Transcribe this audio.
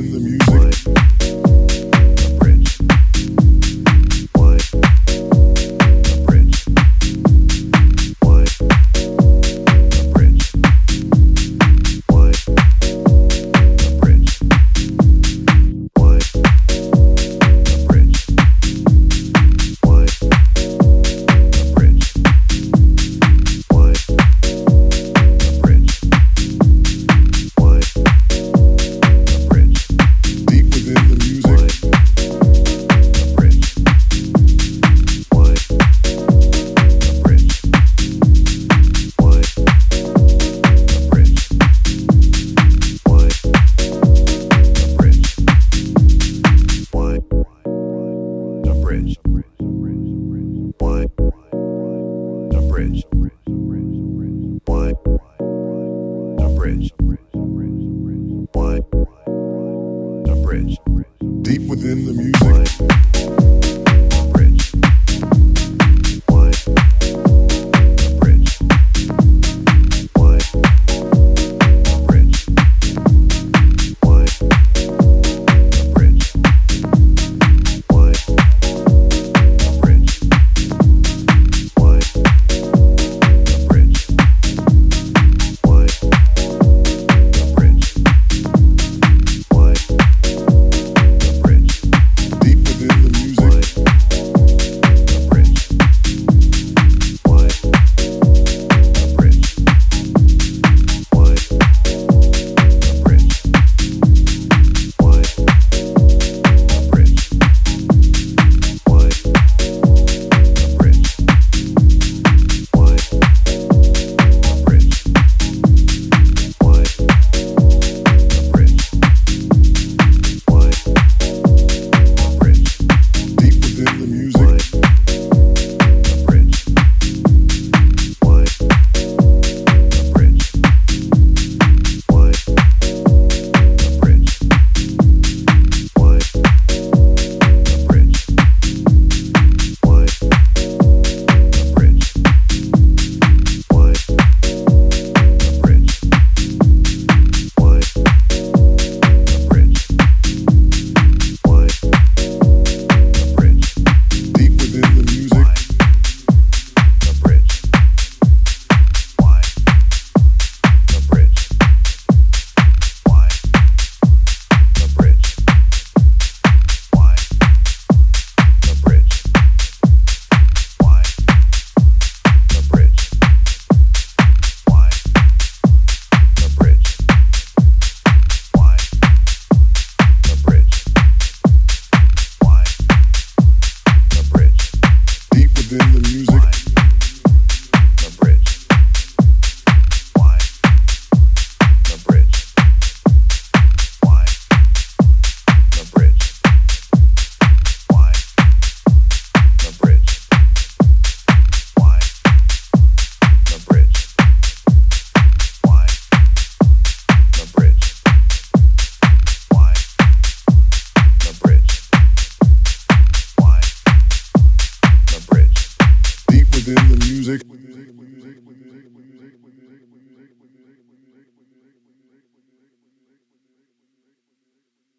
in the music. bridge. What? The bridge. Deep within the music. In the music. within the music.